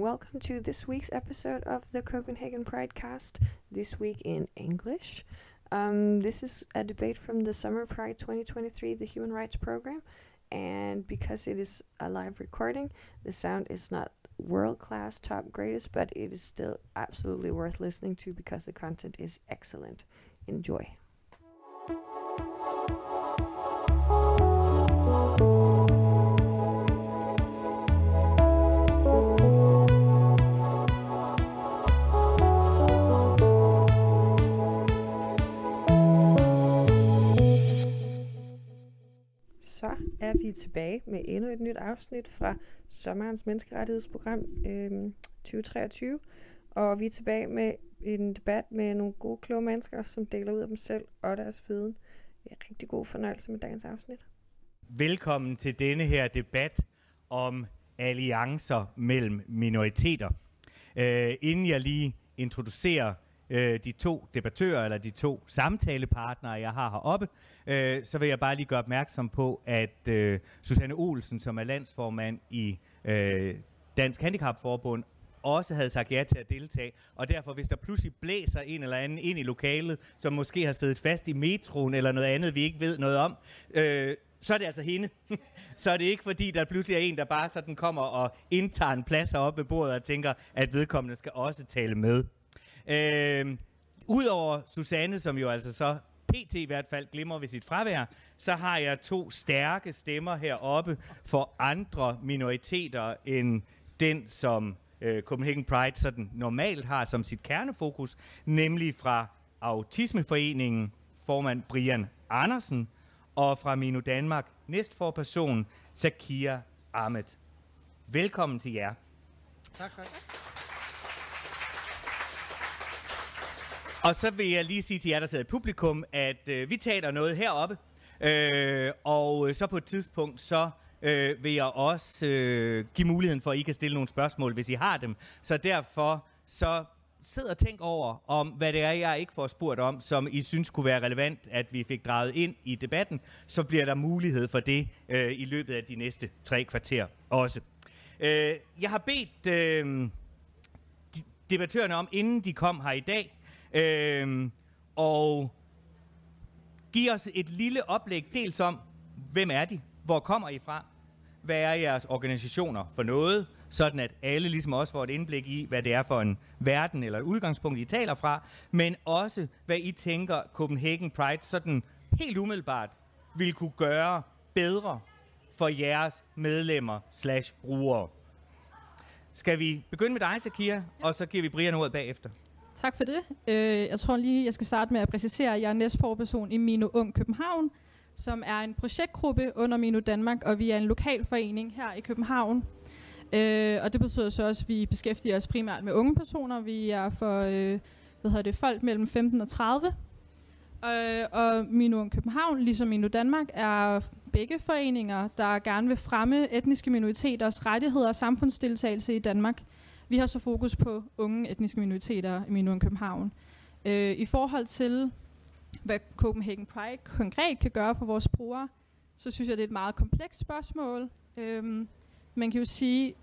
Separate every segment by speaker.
Speaker 1: welcome to this week's episode of the Copenhagen Pride Cast, this week in English. Um, this is a debate from the Summer Pride 2023, the Human Rights Program, and because it is a live recording, the sound is not world class, top greatest, but it is still absolutely worth listening to because the content is excellent. Enjoy. Tilbage med endnu et nyt afsnit fra sommerens menneskerettighedsprogram øh, 2023. Og vi er tilbage med en debat med nogle gode, kloge mennesker, som deler ud af dem selv og deres viden. Det er rigtig god fornøjelse med dagens afsnit.
Speaker 2: Velkommen til denne her debat om alliancer mellem minoriteter. Øh, inden jeg lige introducerer øh, de to debattører, eller de to samtalepartnere, jeg har heroppe, øh, så vil jeg bare lige gøre opmærksom på, at øh, Susanne Olsen, som er landsformand i øh, Dansk Handicapforbund, også havde sagt ja til at deltage, og derfor hvis der pludselig blæser en eller anden ind i lokalet, som måske har siddet fast i metroen eller noget andet, vi ikke ved noget om, øh, så er det altså hende. så er det ikke fordi, der pludselig er en, der bare sådan kommer og indtager en plads heroppe ved bordet og tænker, at vedkommende skal også tale med. Øh, Udover Susanne, som jo altså så PT i hvert fald glimmer ved sit fravær, så har jeg to stærke stemmer heroppe for andre minoriteter end den, som øh, Copenhagen Pride sådan normalt har som sit kernefokus, nemlig fra Autismeforeningen formand Brian Andersen og fra Mino Danmark næstforperson Zakia Ahmed. Velkommen til jer.
Speaker 3: Tak for
Speaker 2: Og så vil jeg lige sige til jer, der sidder i publikum, at øh, vi taler noget heroppe, øh, og øh, så på et tidspunkt, så øh, vil jeg også øh, give muligheden for, at I kan stille nogle spørgsmål, hvis I har dem. Så derfor, så sid og tænk over, om hvad det er, jeg ikke får spurgt om, som I synes kunne være relevant, at vi fik drejet ind i debatten, så bliver der mulighed for det øh, i løbet af de næste tre kvarter også. Øh, jeg har bedt øh, debattørerne om, inden de kom her i dag, øh, og giv os et lille oplæg, dels om, hvem er de, hvor kommer I fra, hvad er jeres organisationer for noget, sådan at alle ligesom også får et indblik i, hvad det er for en verden eller et udgangspunkt, I taler fra, men også, hvad I tænker Copenhagen Pride sådan helt umiddelbart vil kunne gøre bedre for jeres medlemmer slash brugere. Skal vi begynde med dig, Sakia, og så giver vi Brian ordet bagefter.
Speaker 4: Tak for det. Øh, jeg tror lige, jeg skal starte med at præcisere, at jeg er næstforperson i Mino Ung København, som er en projektgruppe under Mino Danmark, og vi er en lokal forening her i København. Øh, og det betyder så også, at vi beskæftiger os primært med unge personer. Vi er for øh, hvad hedder det, folk mellem 15 og 30. Øh, og Mino Ung København, ligesom Mino Danmark, er begge foreninger, der gerne vil fremme etniske minoriteters rettigheder og samfundsdeltagelse i Danmark. Vi har så fokus på unge etniske minoriteter i Minoen København. Øh, I forhold til, hvad Copenhagen Pride konkret kan gøre for vores brugere, så synes jeg, det er et meget komplekst spørgsmål. Øhm, man kan jo sige,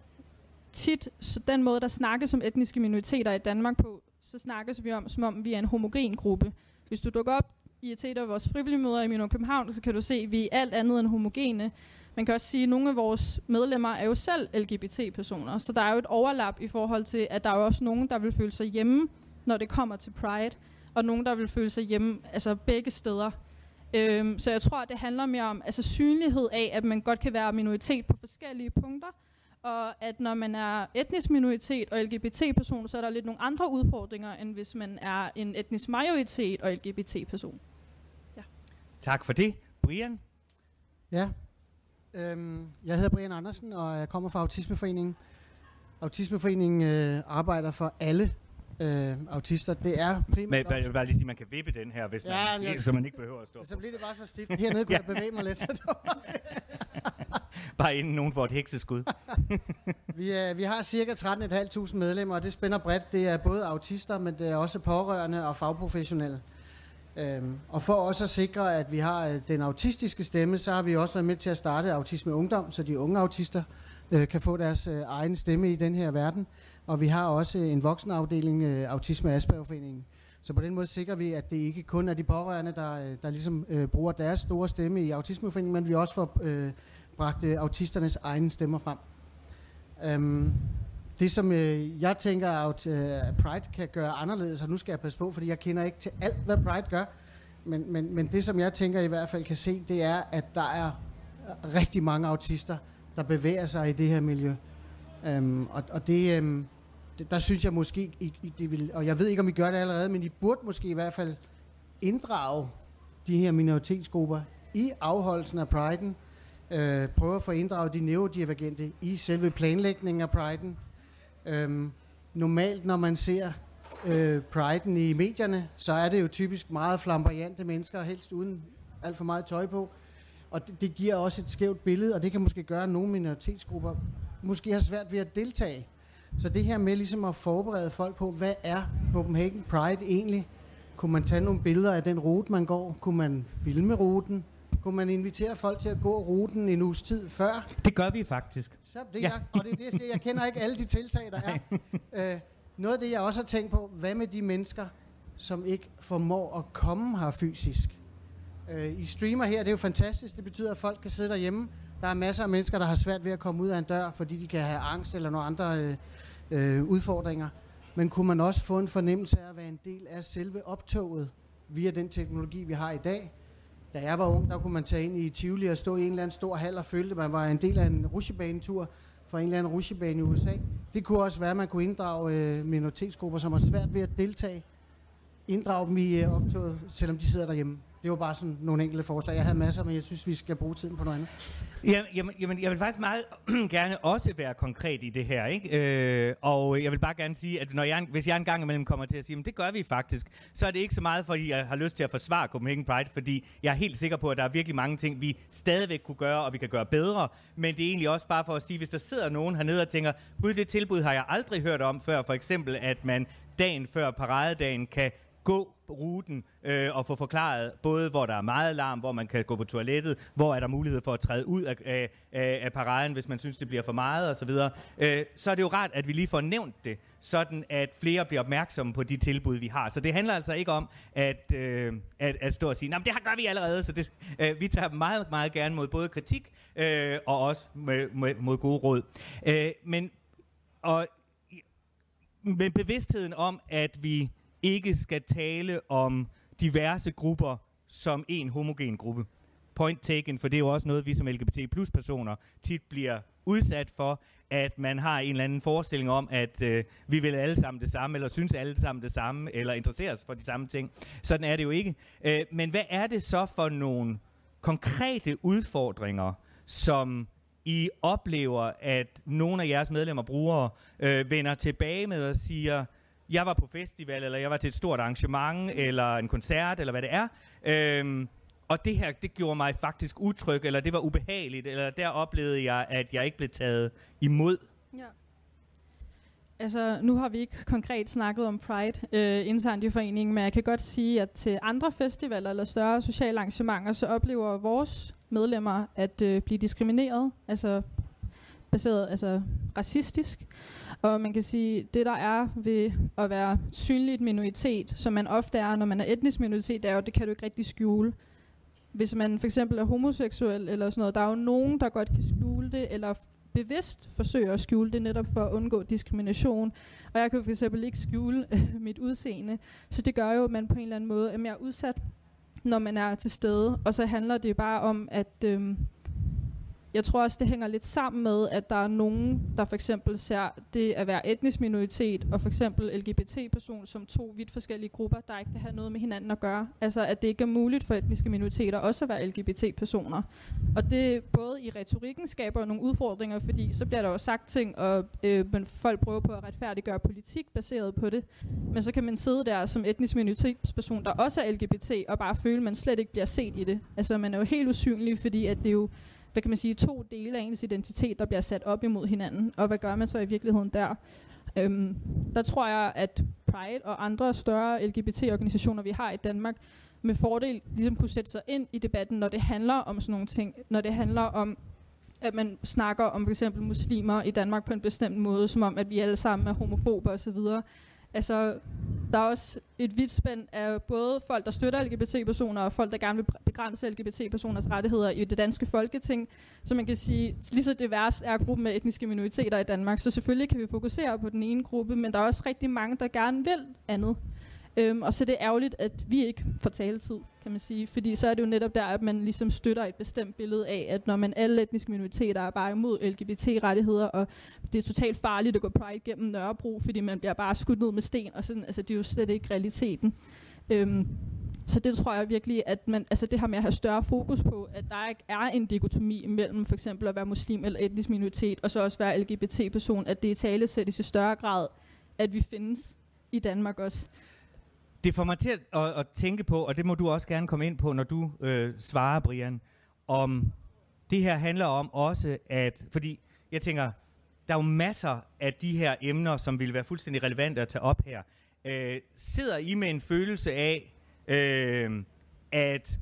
Speaker 4: tit så den måde, der snakkes om etniske minoriteter i Danmark på, så snakkes vi om, som om vi er en homogen gruppe. Hvis du dukker op i et af vores frivillige møder i Mino København, så kan du se, at vi er alt andet end homogene. Man kan også sige, at nogle af vores medlemmer er jo selv LGBT-personer, så der er jo et overlap i forhold til, at der er jo også nogen, der vil føle sig hjemme, når det kommer til Pride, og nogen, der vil føle sig hjemme, altså begge steder. Øhm, så jeg tror, at det handler mere om altså synlighed af, at man godt kan være minoritet på forskellige punkter, og at når man er etnisk minoritet og LGBT-person, så er der lidt nogle andre udfordringer, end hvis man er en etnisk majoritet og LGBT-person.
Speaker 2: Tak for det. Brian?
Speaker 3: Ja. Øhm, jeg hedder Brian Andersen, og jeg kommer fra Autismeforeningen. Autismeforeningen øh, arbejder for alle øh, autister. Det er primært...
Speaker 2: Men jeg vil bare lige sige, at man kan vippe den her, hvis
Speaker 3: Ja,
Speaker 2: man,
Speaker 3: jeg-
Speaker 2: så man ikke behøver at stå.
Speaker 3: Så bliver det bare så stift. Hernede kunne jeg bevæge mig lidt. Så
Speaker 2: Bare inden nogen får et hekseskud.
Speaker 3: vi, er, vi har cirka 13.500 medlemmer, og det spænder bredt. Det er både autister, men det er også pårørende og fagprofessionelle. Øhm, og for også at sikre, at vi har øh, den autistiske stemme, så har vi også været med til at starte Autisme Ungdom, så de unge autister øh, kan få deres øh, egen stemme i den her verden. Og vi har også øh, en voksenafdeling, øh, Autisme Aspergerforeningen. Så på den måde sikrer vi, at det ikke kun er de pårørende, der, øh, der ligesom øh, bruger deres store stemme i Autismeforeningen, men vi også får øh, bragt øh, autisternes egne stemmer frem. Øhm, det, som øh, jeg tænker, at øh, Pride kan gøre anderledes, og nu skal jeg passe på, fordi jeg kender ikke til alt, hvad Pride gør, men, men, men det, som jeg tænker i hvert fald kan se, det er, at der er øh, rigtig mange autister, der bevæger sig i det her miljø. Øhm, og, og det, øhm, det, der synes jeg måske, I, I, det vil, og jeg ved ikke, om I gør det allerede, men I burde måske i hvert fald inddrage de her minoritetsgrupper i afholdelsen af Pride'en, øh, prøve at få inddraget de neurodivergente i selve planlægningen af Pride'en. Øhm, normalt, når man ser øh, priden i medierne, så er det jo typisk meget flamboyante mennesker, helst uden alt for meget tøj på. Og det, det giver også et skævt billede, og det kan måske gøre, at nogle minoritetsgrupper måske har svært ved at deltage. Så det her med ligesom at forberede folk på, hvad er Copenhagen Pride egentlig? Kunne man tage nogle billeder af den rute, man går? Kunne man filme ruten? Kunne man invitere folk til at gå ruten en uges tid før?
Speaker 2: Det gør vi faktisk.
Speaker 3: Så det ja. jeg, og det er det, jeg, siger, jeg kender ikke alle de tiltag, der er. øh, noget af det, jeg også har tænkt på, hvad med de mennesker, som ikke formår at komme her fysisk? Øh, I streamer her, det er jo fantastisk. Det betyder, at folk kan sidde derhjemme. Der er masser af mennesker, der har svært ved at komme ud af en dør, fordi de kan have angst eller nogle andre øh, øh, udfordringer. Men kunne man også få en fornemmelse af at være en del af selve optoget via den teknologi, vi har i dag? Da jeg var ung, der kunne man tage ind i Tivoli og stå i en eller anden stor hal og følte, at man var en del af en rusjebanetur fra en eller anden rusjebane i USA. Det kunne også være, at man kunne inddrage øh, minoritetsgrupper, som har svært ved at deltage. Inddrage dem i øh, optoget, selvom de sidder derhjemme. Det var bare sådan nogle enkelte forslag. Jeg havde masser, men jeg synes, vi skal bruge tiden på noget andet.
Speaker 2: Ja, jamen, jamen, jeg vil faktisk meget gerne også være konkret i det her, ikke? Øh, og jeg vil bare gerne sige, at når jeg, hvis jeg engang imellem kommer til at sige, at det gør vi faktisk, så er det ikke så meget, fordi jeg har lyst til at forsvare Copenhagen Pride, fordi jeg er helt sikker på, at der er virkelig mange ting, vi stadigvæk kunne gøre, og vi kan gøre bedre. Men det er egentlig også bare for at sige, hvis der sidder nogen hernede og tænker, gud, det tilbud har jeg aldrig hørt om før, for eksempel, at man dagen før paradedagen kan gå ruten øh, og få forklaret både, hvor der er meget larm, hvor man kan gå på toilettet, hvor er der mulighed for at træde ud af, af, af paraden, hvis man synes, det bliver for meget osv., øh, så er det jo rart, at vi lige får nævnt det, sådan at flere bliver opmærksomme på de tilbud, vi har. Så det handler altså ikke om at, øh, at, at stå og sige, det her gør vi allerede, så det, øh, vi tager meget, meget gerne mod både kritik øh, og også med, med, mod gode råd. Øh, men, og, men bevidstheden om, at vi ikke skal tale om diverse grupper som en homogen gruppe. Point taken, for det er jo også noget, vi som LGBT plus personer tit bliver udsat for, at man har en eller anden forestilling om, at øh, vi vil alle sammen det samme, eller synes alle sammen det samme, eller interesseres for de samme ting. Sådan er det jo ikke. Øh, men hvad er det så for nogle konkrete udfordringer, som I oplever, at nogle af jeres medlemmer, brugere, øh, vender tilbage med og siger, jeg var på festival, eller jeg var til et stort arrangement, eller en koncert, eller hvad det er. Øhm, og det her, det gjorde mig faktisk utryg, eller det var ubehageligt, eller der oplevede jeg, at jeg ikke blev taget imod. Ja.
Speaker 4: Altså, nu har vi ikke konkret snakket om Pride øh, internt i foreningen, men jeg kan godt sige, at til andre festivaler eller større sociale arrangementer, så oplever vores medlemmer at øh, blive diskrimineret, altså baseret, altså racistisk. Og man kan sige, det der er ved at være synligt minoritet, som man ofte er, når man er etnisk minoritet, det er jo, det kan du ikke rigtig skjule. Hvis man for eksempel er homoseksuel eller sådan noget, der er jo nogen, der godt kan skjule det, eller bevidst forsøger at skjule det netop for at undgå diskrimination. Og jeg kan for eksempel ikke skjule øh, mit udseende. Så det gør jo, at man på en eller anden måde er mere udsat, når man er til stede. Og så handler det bare om, at... Øh, jeg tror også, det hænger lidt sammen med, at der er nogen, der for eksempel ser det at være etnisk minoritet, og for eksempel LGBT-person som to vidt forskellige grupper, der ikke kan have noget med hinanden at gøre. Altså, at det ikke er muligt for etniske minoriteter også at være LGBT-personer. Og det både i retorikken skaber nogle udfordringer, fordi så bliver der jo sagt ting, og øh, men folk prøver på at retfærdiggøre politik baseret på det. Men så kan man sidde der som etnisk minoritetsperson, der også er LGBT, og bare føle, at man slet ikke bliver set i det. Altså, man er jo helt usynlig, fordi at det er jo hvad kan man sige, to dele af ens identitet, der bliver sat op imod hinanden. Og hvad gør man så i virkeligheden der? Øhm, der tror jeg, at Pride og andre større LGBT-organisationer, vi har i Danmark, med fordel ligesom kunne sætte sig ind i debatten, når det handler om sådan nogle ting. Når det handler om at man snakker om for eksempel muslimer i Danmark på en bestemt måde, som om, at vi alle sammen er homofobe osv. Altså, der er også et vidt spænd af både folk, der støtter LGBT-personer, og folk, der gerne vil begrænse LGBT-personers rettigheder i det danske folketing. Så man kan sige, lige så divers er gruppen med etniske minoriteter i Danmark, så selvfølgelig kan vi fokusere på den ene gruppe, men der er også rigtig mange, der gerne vil andet. Øhm, og så det er ærgerligt, at vi ikke får taletid, kan man sige. Fordi så er det jo netop der, at man ligesom støtter et bestemt billede af, at når man alle etniske minoriteter er bare imod LGBT-rettigheder, og det er totalt farligt at gå pride gennem Nørrebro, fordi man bliver bare skudt ned med sten, og sådan, altså det er jo slet ikke realiteten. Øhm, så det tror jeg virkelig, at man, altså det her med at have større fokus på, at der ikke er en dikotomi mellem for eksempel at være muslim eller etnisk minoritet, og så også være LGBT-person, at det i tale sættes i større grad, at vi findes i Danmark også
Speaker 2: det får mig til at, at, at tænke på, og det må du også gerne komme ind på, når du øh, svarer, Brian, om det her handler om også, at, fordi jeg tænker, der er jo masser af de her emner, som ville være fuldstændig relevante at tage op her. Øh, sidder I med en følelse af, øh, at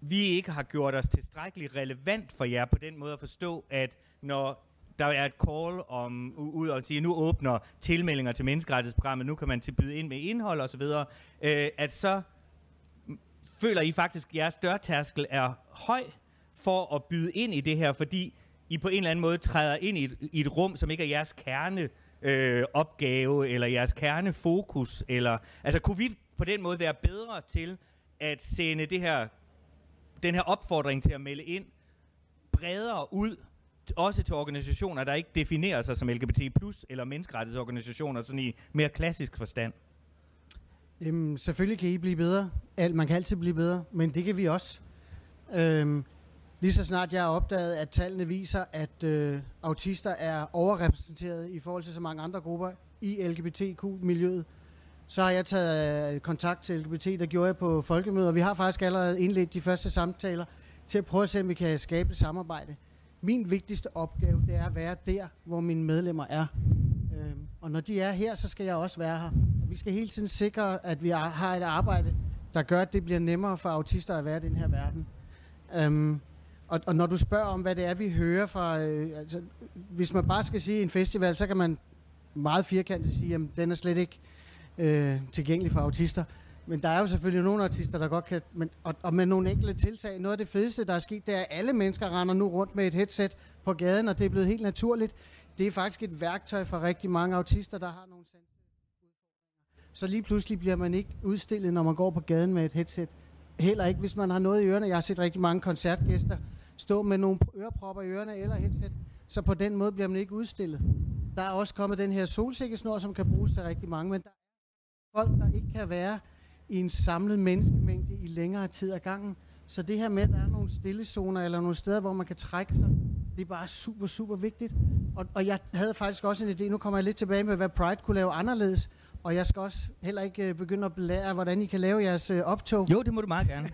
Speaker 2: vi ikke har gjort os tilstrækkeligt relevant for jer på den måde at forstå, at når der er et call om ud og sige, nu åbner tilmeldinger til menneskerettighedsprogrammet, nu kan man tilbyde ind med indhold osv., øh, at så føler I faktisk, at jeres dørtærskel er høj for at byde ind i det her, fordi I på en eller anden måde træder ind i et, i et rum, som ikke er jeres kerne øh, opgave, eller jeres kernefokus, eller, altså kunne vi på den måde være bedre til at sende det her, den her opfordring til at melde ind bredere ud, også til organisationer, der ikke definerer sig som LGBT+, eller menneskerettighedsorganisationer, sådan i mere klassisk forstand?
Speaker 3: Jamen, selvfølgelig kan I blive bedre. Alt, man kan altid blive bedre, men det kan vi også. Øhm, lige så snart jeg har opdaget, at tallene viser, at øh, autister er overrepræsenteret i forhold til så mange andre grupper i LGBTQ-miljøet, så har jeg taget øh, kontakt til LGBT, der gjorde jeg på folkemøder. Vi har faktisk allerede indledt de første samtaler til at prøve at se, om vi kan skabe et samarbejde min vigtigste opgave, det er at være der, hvor mine medlemmer er. Øhm, og når de er her, så skal jeg også være her. Og vi skal hele tiden sikre, at vi har et arbejde, der gør, at det bliver nemmere for autister at være i den her verden. Øhm, og, og når du spørger om, hvad det er, vi hører fra... Øh, altså, hvis man bare skal sige en festival, så kan man meget firkantet sige, at den er slet ikke øh, tilgængelig for autister. Men der er jo selvfølgelig nogle artister, der godt kan... Men, og, og med nogle enkelte tiltag. Noget af det fedeste, der er sket, det er, at alle mennesker render nu rundt med et headset på gaden, og det er blevet helt naturligt. Det er faktisk et værktøj for rigtig mange autister, der har nogle Så lige pludselig bliver man ikke udstillet, når man går på gaden med et headset. Heller ikke, hvis man har noget i ørerne. Jeg har set rigtig mange koncertgæster stå med nogle ørepropper i ørerne eller headset. Så på den måde bliver man ikke udstillet. Der er også kommet den her solsikkesnor, som kan bruges til rigtig mange, men der er folk, der ikke kan være i en samlet menneskemængde i længere tid ad gangen. Så det her med, at der er nogle stillezoner eller nogle steder, hvor man kan trække sig, det er bare super, super vigtigt. Og, og jeg havde faktisk også en idé, nu kommer jeg lidt tilbage med, hvad Pride kunne lave anderledes. Og jeg skal også heller ikke øh, begynde at belære, hvordan I kan lave jeres øh, optog.
Speaker 2: Jo, det må du meget gerne.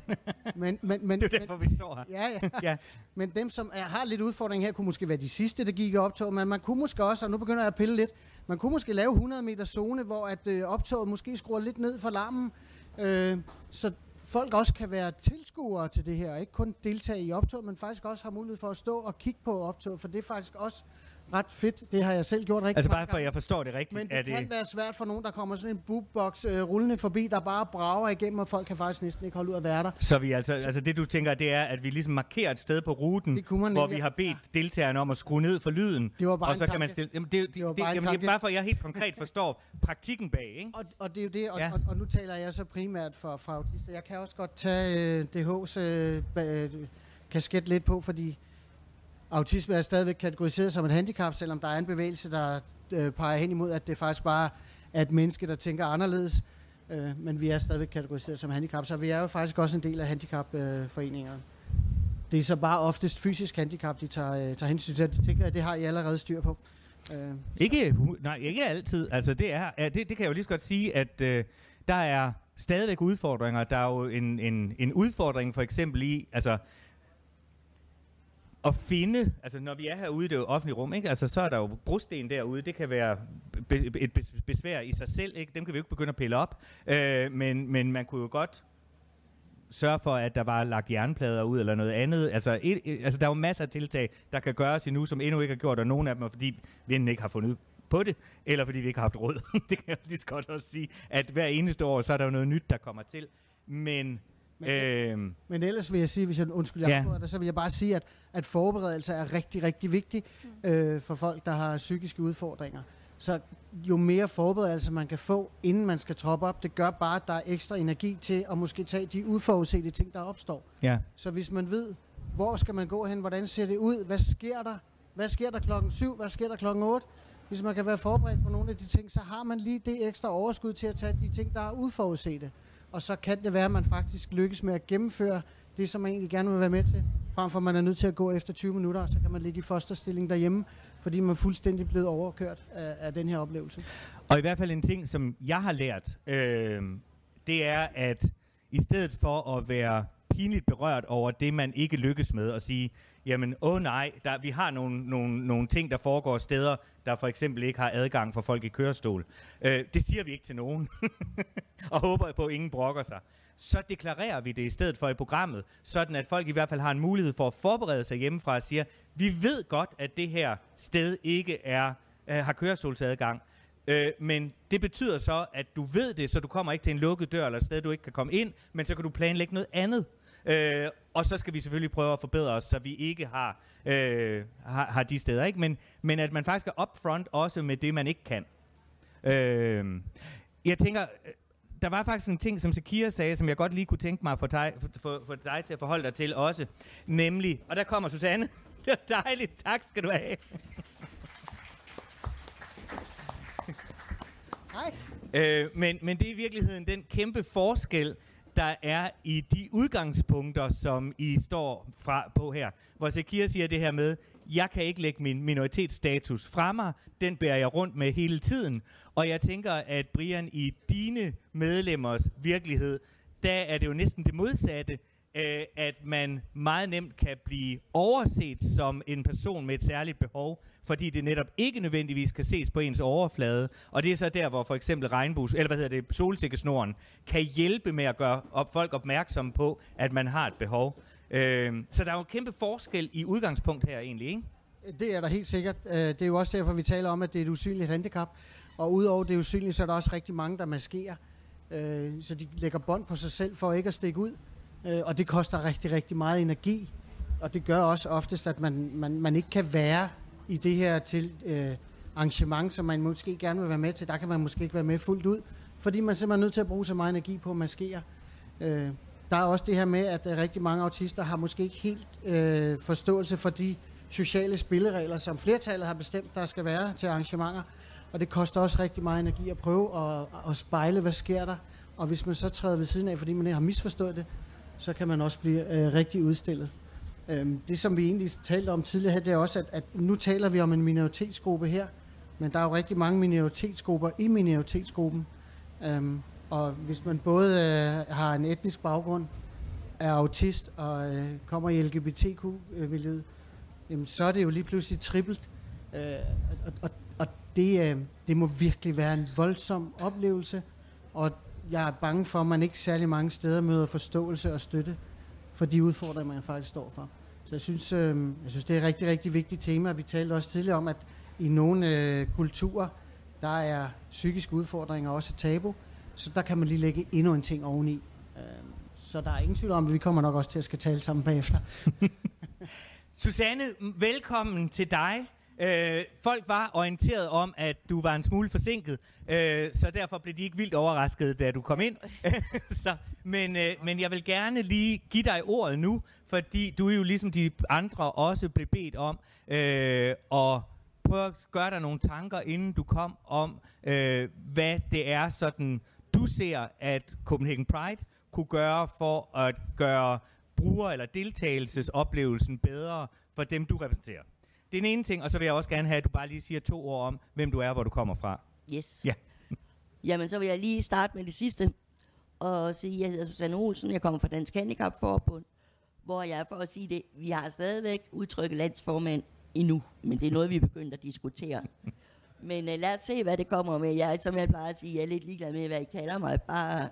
Speaker 3: men, men, men,
Speaker 2: det er derfor, vi står her.
Speaker 3: Ja, ja. ja. Men dem, som er, har lidt udfordring her, kunne måske være de sidste, der gik i optog. Men man kunne måske også, og nu begynder jeg at pille lidt, man kunne måske lave 100 meter zone, hvor at øh, optoget måske skruer lidt ned for larmen. Øh, så folk også kan være tilskuere til det her, og ikke kun deltage i optoget, men faktisk også har mulighed for at stå og kigge på optoget, for det er faktisk også ret fedt. Det har jeg selv gjort rigtig
Speaker 2: Altså bare for, at jeg forstår det rigtigt.
Speaker 3: Men det, er det kan være svært for nogen, der kommer sådan en bookbox øh, rullende forbi, der bare brager igennem, og folk kan faktisk næsten ikke holde ud at være der.
Speaker 2: Så vi altså, altså det du tænker, det er, at vi ligesom markerer et sted på ruten, hvor vi har bedt ja. deltagerne om at skrue ned for lyden.
Speaker 3: Det var bare
Speaker 2: og så kan man stille, jamen det, det, det, var bare, det, jamen, bare for, at jeg helt konkret forstår praktikken bag. Ikke?
Speaker 3: Og, og det er jo det, og, ja. og, og, nu taler jeg så primært for, for autister. Jeg kan også godt tage øh, DH's øh, øh, kasket lidt på, fordi autisme er stadigvæk kategoriseret som et handicap, selvom der er en bevægelse, der øh, peger hen imod, at det faktisk bare er et menneske, der tænker anderledes. Øh, men vi er stadigvæk kategoriseret som handicap, så vi er jo faktisk også en del af handicapforeningerne. Øh, det er så bare oftest fysisk handicap, de tager, øh, tager hensyn til. Det tænker at det har I allerede styr på.
Speaker 2: Øh, ikke, nej, ikke altid. Altså, det, er, det, det kan jeg jo lige så godt sige, at øh, der er stadigvæk udfordringer. Der er jo en, en, en udfordring for eksempel i, altså at finde, altså når vi er herude i det offentlige rum, ikke? Altså, så er der jo brosten derude, det kan være be- et besvær i sig selv, ikke? dem kan vi jo ikke begynde at pille op, øh, men, men man kunne jo godt sørge for, at der var lagt jernplader ud eller noget andet. Altså, et, et, altså der er jo masser af tiltag, der kan gøres endnu, som endnu ikke har gjort, og nogle af dem er, fordi vi ikke har fundet på det, eller fordi vi ikke har haft råd. det kan jeg lige så godt også sige, at hver eneste år, så er der jo noget nyt, der kommer til. Men,
Speaker 3: men-
Speaker 2: øh,
Speaker 3: Men ellers vil jeg sige, hvis jeg undskyld, jeg
Speaker 2: Ja.
Speaker 3: dig, så vil jeg bare sige, at, at forberedelse er rigtig, rigtig vigtigt øh, for folk, der har psykiske udfordringer. Så jo mere forberedelse man kan få, inden man skal troppe op, det gør bare, at der er ekstra energi til at måske tage de uforudsete ting, der opstår.
Speaker 2: ja.
Speaker 3: Så hvis man ved, hvor skal man gå hen, hvordan ser det ud, hvad sker der, hvad sker der klokken 7, hvad sker der klokken 8, hvis man kan være forberedt på nogle af de ting, så har man lige det ekstra overskud til at tage de ting, der er uforudsete. Og så kan det være, at man faktisk lykkes med at gennemføre det, som man egentlig gerne vil være med til. Frem for at man er nødt til at gå efter 20 minutter, og så kan man ligge i fosterstilling derhjemme, fordi man er fuldstændig blevet overkørt af, af den her oplevelse.
Speaker 2: Og i hvert fald en ting, som jeg har lært, øh, det er, at i stedet for at være pinligt berørt over det, man ikke lykkes med, og sige, jamen, åh nej, der, vi har nogle, nogle, nogle ting, der foregår steder, der for eksempel ikke har adgang for folk i kørestol. Øh, det siger vi ikke til nogen, og håber på, at ingen brokker sig. Så deklarerer vi det i stedet for i programmet, sådan at folk i hvert fald har en mulighed for at forberede sig hjemmefra og siger, vi ved godt, at det her sted ikke er, øh, har kørestolsadgang, Øh, men det betyder så, at du ved det, så du kommer ikke til en lukket dør eller et sted, du ikke kan komme ind, men så kan du planlægge noget andet. Øh, og så skal vi selvfølgelig prøve at forbedre os, så vi ikke har, øh, har, har de steder. Ikke? Men, men at man faktisk er upfront også med det, man ikke kan. Øh, jeg tænker, øh, der var faktisk en ting, som Sakira sagde, som jeg godt lige kunne tænke mig for dig, for, for, for dig til at forholde dig til også. Nemlig, og der kommer Susanne. Det er dejligt. Tak skal du have.
Speaker 3: Hej.
Speaker 2: Øh, men, men det er i virkeligheden den kæmpe forskel, der er i de udgangspunkter, som I står fra på her. Hvor Sekir siger det her med, jeg kan ikke lægge min minoritetsstatus fra mig, den bærer jeg rundt med hele tiden. Og jeg tænker, at Brian, i dine medlemmers virkelighed, der er det jo næsten det modsatte, øh, at man meget nemt kan blive overset som en person med et særligt behov, fordi det netop ikke nødvendigvis kan ses på ens overflade. Og det er så der, hvor for eksempel regnbues, eller hvad hedder det, solsikkesnoren, kan hjælpe med at gøre op, folk opmærksomme på, at man har et behov. Øh, så der er jo en kæmpe forskel i udgangspunkt her egentlig, ikke?
Speaker 3: Det er der helt sikkert. Øh, det er jo også derfor, vi taler om, at det er et usynligt handicap. Og udover det usynlige, så er der også rigtig mange, der maskerer. Øh, så de lægger bånd på sig selv for ikke at stikke ud. Øh, og det koster rigtig, rigtig meget energi. Og det gør også oftest, at man, man, man ikke kan være i det her til øh, arrangement, som man måske gerne vil være med til. Der kan man måske ikke være med fuldt ud, fordi man simpelthen er nødt til at bruge så meget energi på at maskere. Øh, der er også det her med, at øh, rigtig mange autister har måske ikke helt øh, forståelse for de sociale spilleregler, som flertallet har bestemt, der skal være til arrangementer. Og det koster også rigtig meget energi at prøve at, at spejle, hvad sker der. Og hvis man så træder ved siden af, fordi man har misforstået det, så kan man også blive øh, rigtig udstillet. Øhm, det, som vi egentlig talte om tidligere her, det er også, at, at nu taler vi om en minoritetsgruppe her, men der er jo rigtig mange minoritetsgrupper i minoritetsgruppen. Øhm, og hvis man både øh, har en etnisk baggrund, er autist og øh, kommer i LGBTQ-miljøet, jamen, så er det jo lige pludselig trippelt. Øh, og og, og det, øh, det må virkelig være en voldsom oplevelse, og jeg er bange for, at man ikke særlig mange steder møder forståelse og støtte for de udfordringer, man faktisk står for. Så jeg synes, øh, jeg synes det er et rigtig, rigtig vigtigt tema. Vi talte også tidligere om, at i nogle øh, kulturer, der er psykiske udfordringer også et tabu, så der kan man lige lægge endnu en ting oveni. Øh, så der er ingen tvivl om, at vi kommer nok også til at skal tale sammen bagefter.
Speaker 2: Susanne, velkommen til dig. Øh, folk var orienteret om, at du var en smule forsinket, øh, så derfor blev de ikke vildt overrasket, da du kom ind. så, men, øh, men jeg vil gerne lige give dig ordet nu, fordi du er jo ligesom de andre også blev bedt om øh, at prøve at gøre dig nogle tanker, inden du kom om, øh, hvad det er, sådan du ser, at Copenhagen Pride kunne gøre for at gøre bruger- eller deltagelsesoplevelsen bedre for dem, du repræsenterer. Det er den ene ting, og så vil jeg også gerne have, at du bare lige siger to ord om, hvem du er og hvor du kommer fra.
Speaker 5: Yes.
Speaker 2: Ja.
Speaker 5: Jamen, så vil jeg lige starte med det sidste. Og sige, jeg hedder Susanne Olsen, jeg kommer fra Dansk Handicap Forbund, hvor jeg er for at sige det, vi har stadigvæk udtrykket landsformand endnu, men det er noget, vi er begyndt at diskutere. Men uh, lad os se, hvad det kommer med. Jeg, som jeg plejer at sige, jeg er lidt ligeglad med, hvad I kalder mig. Bare,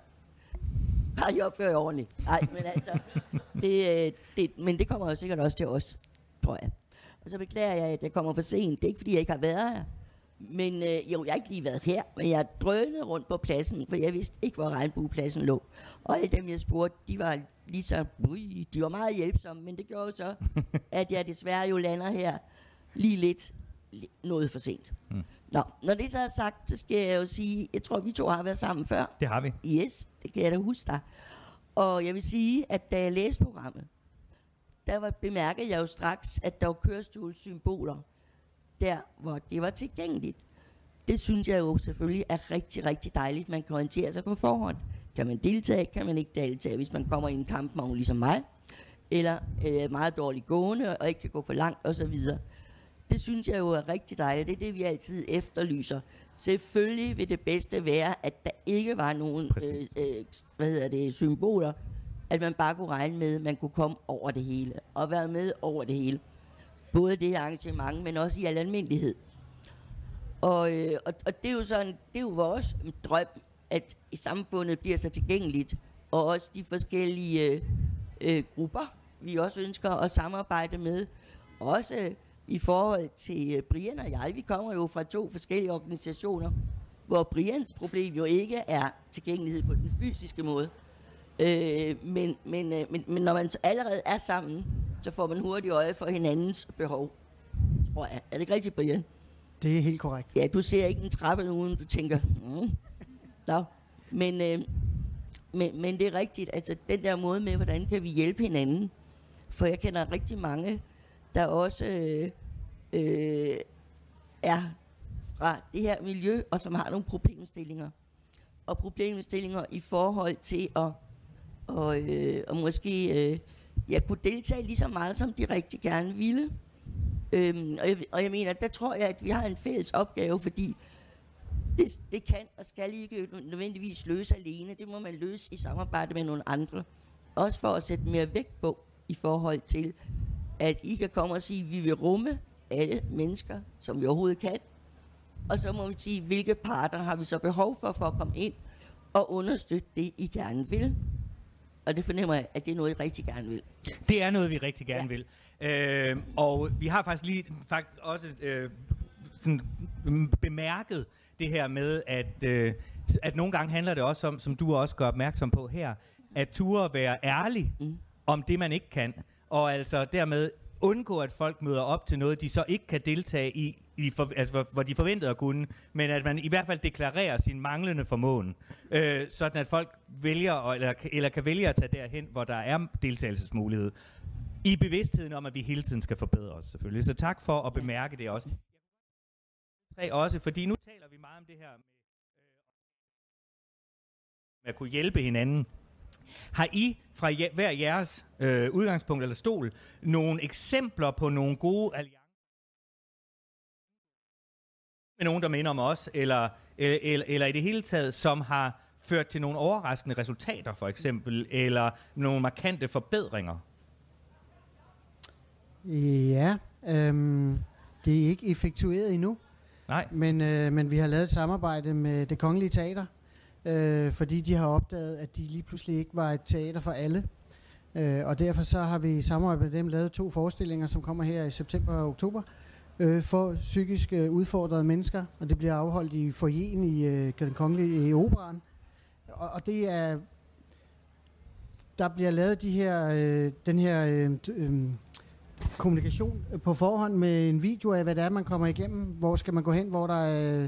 Speaker 5: bare I opfører ordentligt. Nej, men altså, det, øh, det, men det kommer jo sikkert også til os, tror jeg. Og så beklager jeg, at jeg kommer for sent. Det er ikke, fordi jeg ikke har været her. Men øh, jo, jeg har ikke lige været her, men jeg drønede rundt på pladsen, for jeg vidste ikke, hvor regnbuepladsen lå. Og alle dem, jeg spurgte, de var lige så, de var meget hjælpsomme, men det gjorde jo så, at jeg desværre jo lander her lige lidt li- noget for sent.
Speaker 2: Mm.
Speaker 5: Nå, når det så er sagt, så skal jeg jo sige, jeg tror, vi to har været sammen før.
Speaker 2: Det har vi.
Speaker 5: Yes, det kan jeg da huske dig. Og jeg vil sige, at da jeg læste programmet, der var, bemærkede jeg jo straks, at der var kørestolssymboler der, hvor det var tilgængeligt. Det synes jeg jo selvfølgelig er rigtig, rigtig dejligt. Man kan orientere sig på forhånd. Kan man deltage, kan man ikke deltage, hvis man kommer i en kampvogn ligesom mig, eller øh, meget dårligt gående og ikke kan gå for langt osv. Det synes jeg jo er rigtig dejligt. Det er det, vi altid efterlyser. Selvfølgelig vil det bedste være, at der ikke var nogen øh, øh, hvad hedder det, symboler, at man bare kunne regne med, at man kunne komme over det hele, og være med over det hele. Både det arrangement, men også i al almindelighed. Og, øh, og, og det er jo sådan, det er jo vores drøm, at samfundet bliver så tilgængeligt, og også de forskellige øh, øh grupper, vi også ønsker at samarbejde med. Også i forhold til øh, Brian og jeg, vi kommer jo fra to forskellige organisationer, hvor Brians problem jo ikke er tilgængelighed på den fysiske måde. Øh, men, men, øh, men, men når man allerede er sammen, så får man hurtigt øje for hinandens behov. Tror jeg. Er det ikke rigtigt, Brian?
Speaker 3: Det er helt korrekt.
Speaker 5: Ja, du ser ikke en trappe uden du tænker, mm. Nå. Men, øh, men, men det er rigtigt, altså den der måde med, hvordan kan vi hjælpe hinanden. For jeg kender rigtig mange, der også øh, øh, er fra det her miljø, og som har nogle problemstillinger. Og problemstillinger i forhold til at og, øh, og måske øh, jeg kunne deltage lige så meget, som de rigtig gerne ville. Øhm, og, jeg, og jeg mener, der tror jeg, at vi har en fælles opgave, fordi det, det kan og skal ikke nødvendigvis løse alene. Det må man løse i samarbejde med nogle andre. Også for at sætte mere vægt på i forhold til, at I kan komme og sige, at vi vil rumme alle mennesker, som vi overhovedet kan. Og så må vi sige, hvilke parter har vi så behov for, for at komme ind og understøtte det, I gerne vil. Og det fornemmer jeg, at det er noget, I rigtig gerne vil.
Speaker 2: Det er noget, vi rigtig gerne ja. vil. Øh, og vi har faktisk lige faktisk også øh, sådan, bemærket det her med, at, øh, at nogle gange handler det også om, som du også gør opmærksom på her, at ture være ærlig mm. om det, man ikke kan. Og altså dermed undgå, at folk møder op til noget, de så ikke kan deltage i, i for, altså, hvor- de forventede at kunne, men at man i hvert fald deklarerer sin manglende formåen, øh, sådan at folk vælger, eller, eller kan vælge at tage derhen, hvor der er deltagelsesmulighed. I bevidstheden om, at vi hele tiden skal forbedre os, selvfølgelig. Så tak for at bemærke det også. Tre også, fordi nu taler vi meget om det her med, øh, med at kunne hjælpe hinanden. Har I fra hver jeres øh, udgangspunkt eller stol nogle eksempler på nogle gode alliancer med nogen, der minder om os, eller, eller, eller, i det hele taget, som har ført til nogle overraskende resultater, for eksempel, eller nogle markante forbedringer?
Speaker 3: Ja, øhm, det er ikke effektueret endnu,
Speaker 2: Nej.
Speaker 3: men, øh, men vi har lavet et samarbejde med det kongelige teater, øh, fordi de har opdaget, at de lige pludselig ikke var et teater for alle. Øh, og derfor så har vi i samarbejde med dem lavet to forestillinger, som kommer her i september og oktober, øh, Øh, for psykisk øh, udfordrede mennesker, og det bliver afholdt i foyeren i øh, den kongelige i operan. Og, og det er der bliver lavet de her, øh, den her øh, øh, kommunikation øh, på forhånd med en video af, hvad det er, man kommer igennem. Hvor skal man gå hen, hvor der er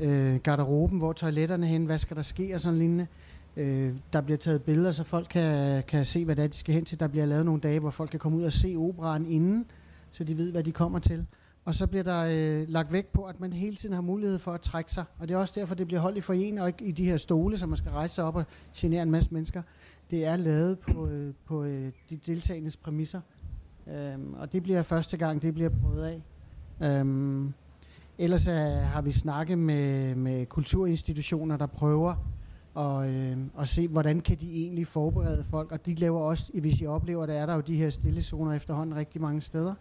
Speaker 3: øh, garderoben, hvor er toiletterne hen, hvad skal der ske og sådan lignende. Øh, der bliver taget billeder, så folk kan, kan se, hvad det er, de skal hen til. Der bliver lavet nogle dage, hvor folk kan komme ud og se operan inden, så de ved, hvad de kommer til. Og så bliver der øh, lagt vægt på, at man hele tiden har mulighed for at trække sig. Og det er også derfor, det bliver holdt i forening, og ikke i de her stole, som man skal rejse sig op og genere en masse mennesker. Det er lavet på, øh, på øh, de deltagendes præmisser. Øhm, og det bliver første gang, det bliver prøvet af. Øhm, ellers er, har vi snakket med, med kulturinstitutioner, der prøver at, øh, at se, hvordan kan de egentlig forberede folk. Og de laver også, hvis I oplever det, er der jo de her stillezoner efterhånden rigtig mange steder.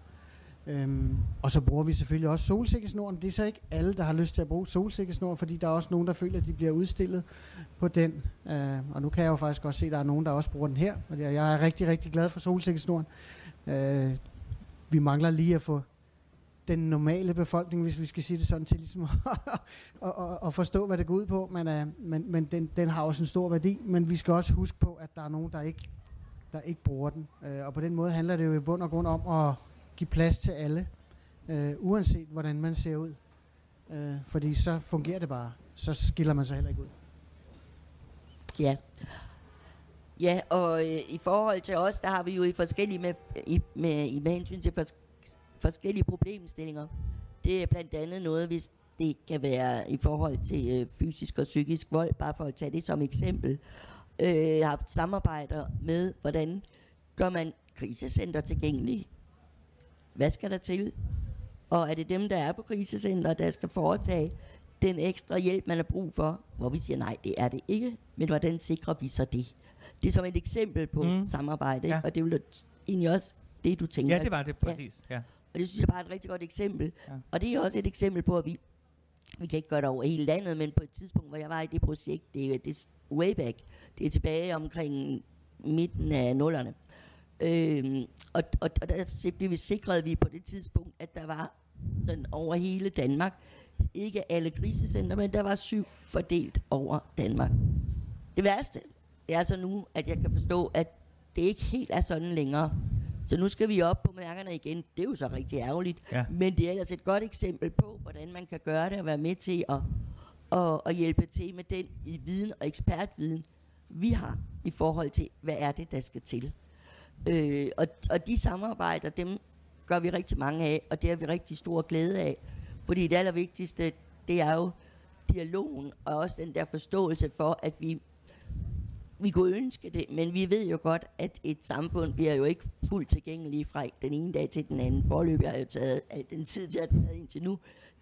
Speaker 3: Øhm, og så bruger vi selvfølgelig også solsikkesnoren. Det er så ikke alle, der har lyst til at bruge solsikkesnor, fordi der er også nogen, der føler, at de bliver udstillet på den. Øh, og nu kan jeg jo faktisk også se, at der er nogen, der også bruger den her. Og jeg er rigtig, rigtig glad for solsikkesnoren. Øh, vi mangler lige at få den normale befolkning, hvis vi skal sige det sådan, til ligesom at, at, at, at forstå, hvad det går ud på. Men, uh, men, men den, den har også en stor værdi, men vi skal også huske på, at der er nogen, der ikke, der ikke bruger den. Uh, og på den måde handler det jo i bund og grund om at give plads til alle, øh, uanset hvordan man ser ud. Øh, fordi så fungerer det bare. Så skiller man sig heller ikke ud.
Speaker 5: Ja. Ja, og øh, i forhold til os, der har vi jo i forskellige med, i, med, med hensyn til fors, forskellige problemstillinger. Det er blandt andet noget, hvis det kan være i forhold til øh, fysisk og psykisk vold, bare for at tage det som eksempel. Øh, jeg har haft samarbejder med, hvordan gør man krisecenter tilgængelige? Hvad skal der til? Og er det dem, der er på krisecenter, der skal foretage den ekstra hjælp, man har brug for? Hvor vi siger, nej, det er det ikke. Men hvordan sikrer vi så det? Det er som et eksempel på mm. samarbejde, ja. og det er jo egentlig også det, du tænker.
Speaker 2: Ja, det var det præcis. Ja. ja.
Speaker 5: Og det synes jeg bare er et rigtig godt eksempel. Ja. Og det er også et eksempel på, at vi, vi kan ikke gøre det over hele landet, men på et tidspunkt, hvor jeg var i det projekt, det er, det er way back, det er tilbage omkring midten af nullerne. Øhm, og, og, og der blev vi sikret vi på det tidspunkt, at der var sådan over hele Danmark, ikke alle krisecenter, men der var syv fordelt over Danmark. Det værste, er altså nu, at jeg kan forstå, at det ikke helt er sådan længere. Så nu skal vi op på mærkerne igen. Det er jo så rigtig ærgerligt. Ja. Men det er ellers et godt eksempel på, hvordan man kan gøre det og være med til at, at, at hjælpe til med den i viden og ekspertviden, vi har i forhold til, hvad er det, der skal til. Øh, og, og de samarbejder, dem gør vi rigtig mange af, og det har vi rigtig stor glæde af. Fordi det allervigtigste, det er jo dialogen, og også den der forståelse for, at vi vi kunne ønske det, men vi ved jo godt, at et samfund bliver jo ikke fuldt tilgængeligt fra den ene dag til den anden. Forløb har jo taget al den tid, jeg har taget indtil nu.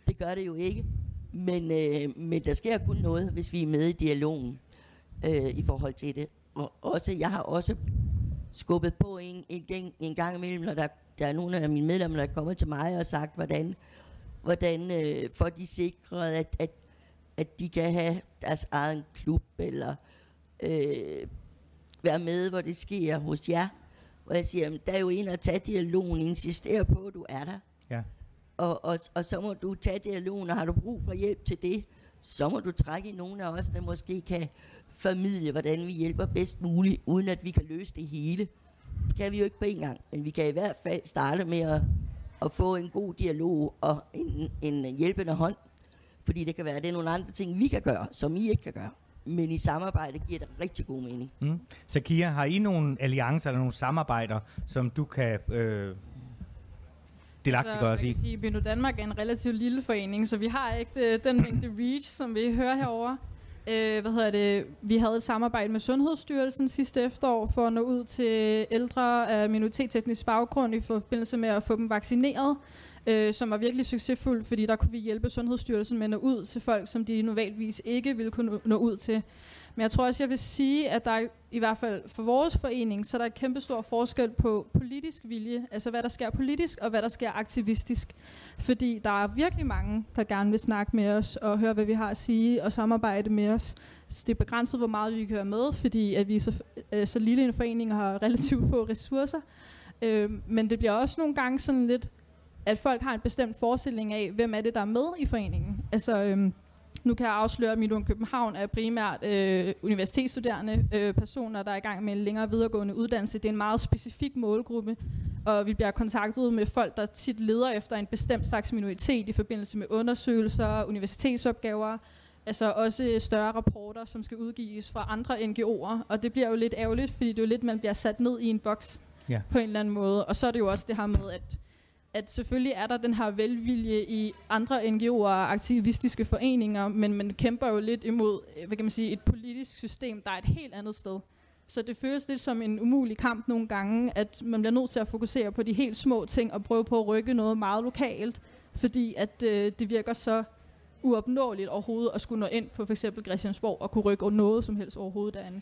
Speaker 5: Det gør det jo ikke. Men, øh, men der sker kun noget, hvis vi er med i dialogen øh, i forhold til det. Og også, jeg har også skubbet på en, en, en gang imellem, når der, der er nogle af mine medlemmer, der er kommet til mig og sagt, hvordan, hvordan øh, får de sikret, at, at, at de kan have deres egen klub, eller øh, være med, hvor det sker hos jer. Hvor jeg siger, der er jo en at tage dialogen, insistere på, at du er der. Ja. Og, og, og så må du tage dialogen, og har du brug for hjælp til det, så må du trække i nogen af os, der måske kan formidle, hvordan vi hjælper bedst muligt, uden at vi kan løse det hele. Det kan vi jo ikke på en gang, men vi kan i hvert fald starte med at, at få en god dialog og en, en hjælpende hånd. Fordi det kan være, at det er nogle andre ting, vi kan gøre, som I ikke kan gøre men i samarbejde giver det rigtig god mening. Mm.
Speaker 2: Så Kia, har I nogle alliancer eller nogle samarbejder, som du kan øh, delagtiggøre os i?
Speaker 4: Sige, Bino Danmark er en relativt lille forening, så vi har ikke det, øh, den mængde reach, som vi hører herover. Øh, hvad hedder det? Vi havde et samarbejde med Sundhedsstyrelsen sidste efterår for at nå ud til ældre af minoritetsetnisk baggrund i forbindelse med at få dem vaccineret øh, som var virkelig succesfuld, fordi der kunne vi hjælpe Sundhedsstyrelsen med at nå ud til folk, som de normalvis ikke ville kunne nå ud til. Men jeg tror også, jeg vil sige, at der er, i hvert fald for vores forening, så der er kæmpe stor forskel på politisk vilje, altså hvad der sker politisk og hvad der sker aktivistisk. Fordi der er virkelig mange, der gerne vil snakke med os og høre, hvad vi har at sige og samarbejde med os. Så det er begrænset, hvor meget vi kan høre med, fordi at vi er så, øh, så lille en forening og har relativt få ressourcer. Øh, men det bliver også nogle gange sådan lidt at folk har en bestemt forestilling af, hvem er det, der er med i foreningen. Altså, øhm, nu kan jeg afsløre, at Milon København er primært øh, universitetsstuderende øh, personer, der er i gang med en længere videregående uddannelse. Det er en meget specifik målgruppe, og vi bliver kontaktet med folk, der tit leder efter en bestemt slags minoritet i forbindelse med undersøgelser, universitetsopgaver, altså også større rapporter, som skal udgives fra andre NGO'er, og det bliver jo lidt ærgerligt, fordi det er jo lidt, man bliver sat ned i en boks ja. på en eller anden måde, og så er det jo også det her med, at at selvfølgelig er der den her velvilje i andre NGO'er og aktivistiske foreninger, men man kæmper jo lidt imod øh, hvad kan man sige, et politisk system, der er et helt andet sted. Så det føles lidt som en umulig kamp nogle gange, at man bliver nødt til at fokusere på de helt små ting og prøve på at rykke noget meget lokalt, fordi at øh, det virker så uopnåeligt overhovedet at skulle nå ind på for eksempel Christiansborg og kunne rykke noget som helst overhovedet derinde.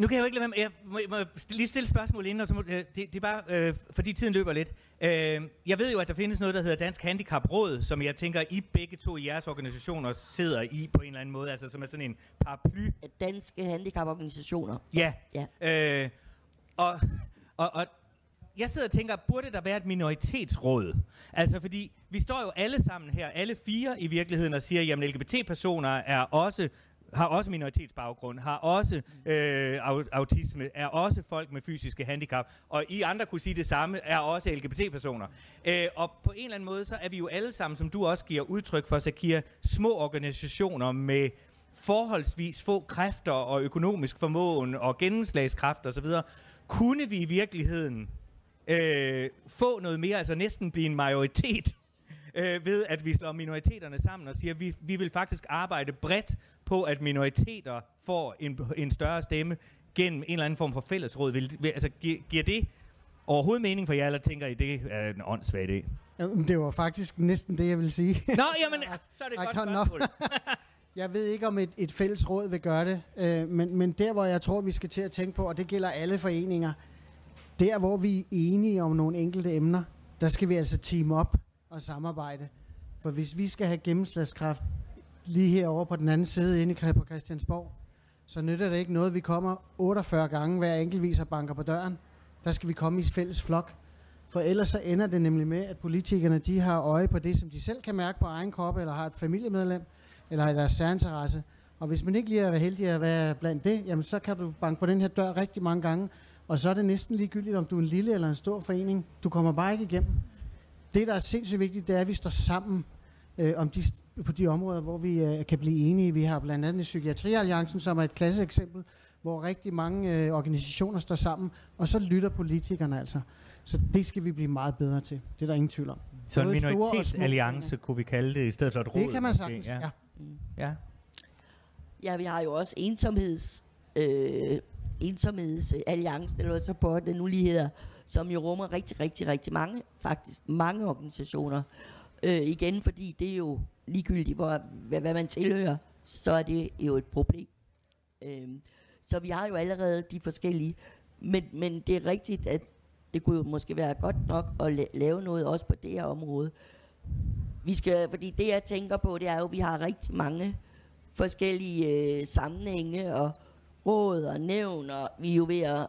Speaker 2: Nu kan jeg jo ikke lade med, jeg må, må lige stille spørgsmål inden, og så må, øh, det, det er bare, øh, fordi tiden løber lidt. Øh, jeg ved jo, at der findes noget, der hedder Dansk Handicap Råd, som jeg tænker, I begge to i jeres organisationer sidder i på en eller anden måde, altså som er sådan en paraply.
Speaker 5: Danske handicaporganisationer.
Speaker 2: Ja.
Speaker 5: Ja.
Speaker 2: Øh, og, og, og jeg sidder og tænker, burde der være et minoritetsråd? Altså fordi, vi står jo alle sammen her, alle fire i virkeligheden, og siger, jamen LGBT-personer er også har også minoritetsbaggrund, har også øh, autisme, er også folk med fysiske handicap, og I andre kunne sige det samme, er også LGBT-personer. Øh, og på en eller anden måde, så er vi jo alle sammen, som du også giver udtryk for, Sakir, små organisationer med forholdsvis få kræfter og økonomisk formåen og gennemslagskraft osv., kunne vi i virkeligheden øh, få noget mere, altså næsten blive en majoritet, øh, ved at vi slår minoriteterne sammen og siger, at vi, vi vil faktisk arbejde bredt på, at minoriteter får en, en større stemme gennem en eller anden form for fællesråd. Vil, vil, altså, gi, giver det overhovedet mening for jer, eller tænker I, det er en åndssvag idé?
Speaker 3: Jamen, Det var faktisk næsten det, jeg ville sige.
Speaker 2: Nå, jamen, så er det et godt spørgsmål.
Speaker 3: Jeg ved ikke, om et, et fælles råd vil gøre det, øh, men, men der, hvor jeg tror, vi skal til at tænke på, og det gælder alle foreninger, der, hvor vi er enige om nogle enkelte emner, der skal vi altså team op og samarbejde. For hvis vi skal have gennemslagskraft lige herovre på den anden side inde i på Christiansborg, så nytter det ikke noget, vi kommer 48 gange hver enkeltvis og banker på døren. Der skal vi komme i fælles flok. For ellers så ender det nemlig med, at politikerne de har øje på det, som de selv kan mærke på egen krop, eller har et familiemedlem, eller har deres særinteresse. Og hvis man ikke lige er heldig at være blandt det, jamen så kan du banke på den her dør rigtig mange gange, og så er det næsten ligegyldigt, om du er en lille eller en stor forening. Du kommer bare ikke igennem. Det, der er sindssygt vigtigt, det er, at vi står sammen øh, om de, på de områder, hvor vi øh, kan blive enige. Vi har blandt andet Psykiatrialliancen, som er et klasseeksempel, hvor rigtig mange øh, organisationer står sammen, og så lytter politikerne altså. Så det skal vi blive meget bedre til. Det er der ingen tvivl om.
Speaker 2: Så en minoritetsalliance, kunne vi kalde det, i stedet for et råd.
Speaker 3: Det kan man sagtens, ja. ja.
Speaker 5: Mm.
Speaker 2: ja.
Speaker 5: Ja, vi har jo også ensomheds, øh, ensomhedsalliancen, eller hvad så på det nu lige hedder, som jo rummer rigtig, rigtig, rigtig mange, faktisk mange organisationer. Øh, igen, fordi det er jo ligegyldigt, hvor, hvad, hvad man tilhører, så er det jo et problem. Øh, så vi har jo allerede de forskellige, men, men det er rigtigt, at det kunne jo måske være godt nok at lave noget også på det her område. Vi skal, fordi det jeg tænker på, det er jo, at vi har rigtig mange forskellige øh, sammenhænge og råd og nævn, og vi er jo ved at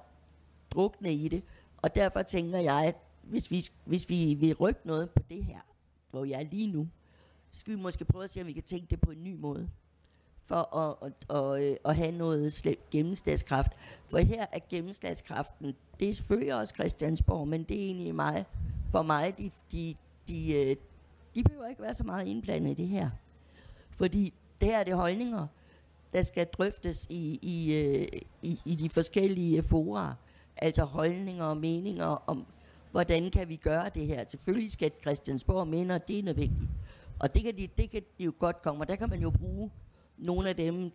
Speaker 5: drukne i det. Og derfor tænker jeg, at hvis vi, hvis vi vil rykke noget på det her, hvor jeg er lige nu, så skal vi måske prøve at se, om vi kan tænke det på en ny måde. For at, at, at, at, at have noget gennemslagskraft. For her er gennemslagskraften, det er selvfølgelig også Christiansborg, men det er egentlig mig, for mig, de, de, de, øh, de behøver ikke være så meget indblandet i det her. Fordi det her er det holdninger, der skal drøftes i, i, øh, i, i de forskellige fora. Altså holdninger og meninger om, hvordan kan vi gøre det her. Selvfølgelig skal Christiansborg mene, at det er nødvendigt. Og det kan, de, det kan de jo godt komme, og der kan man jo bruge nogle af dem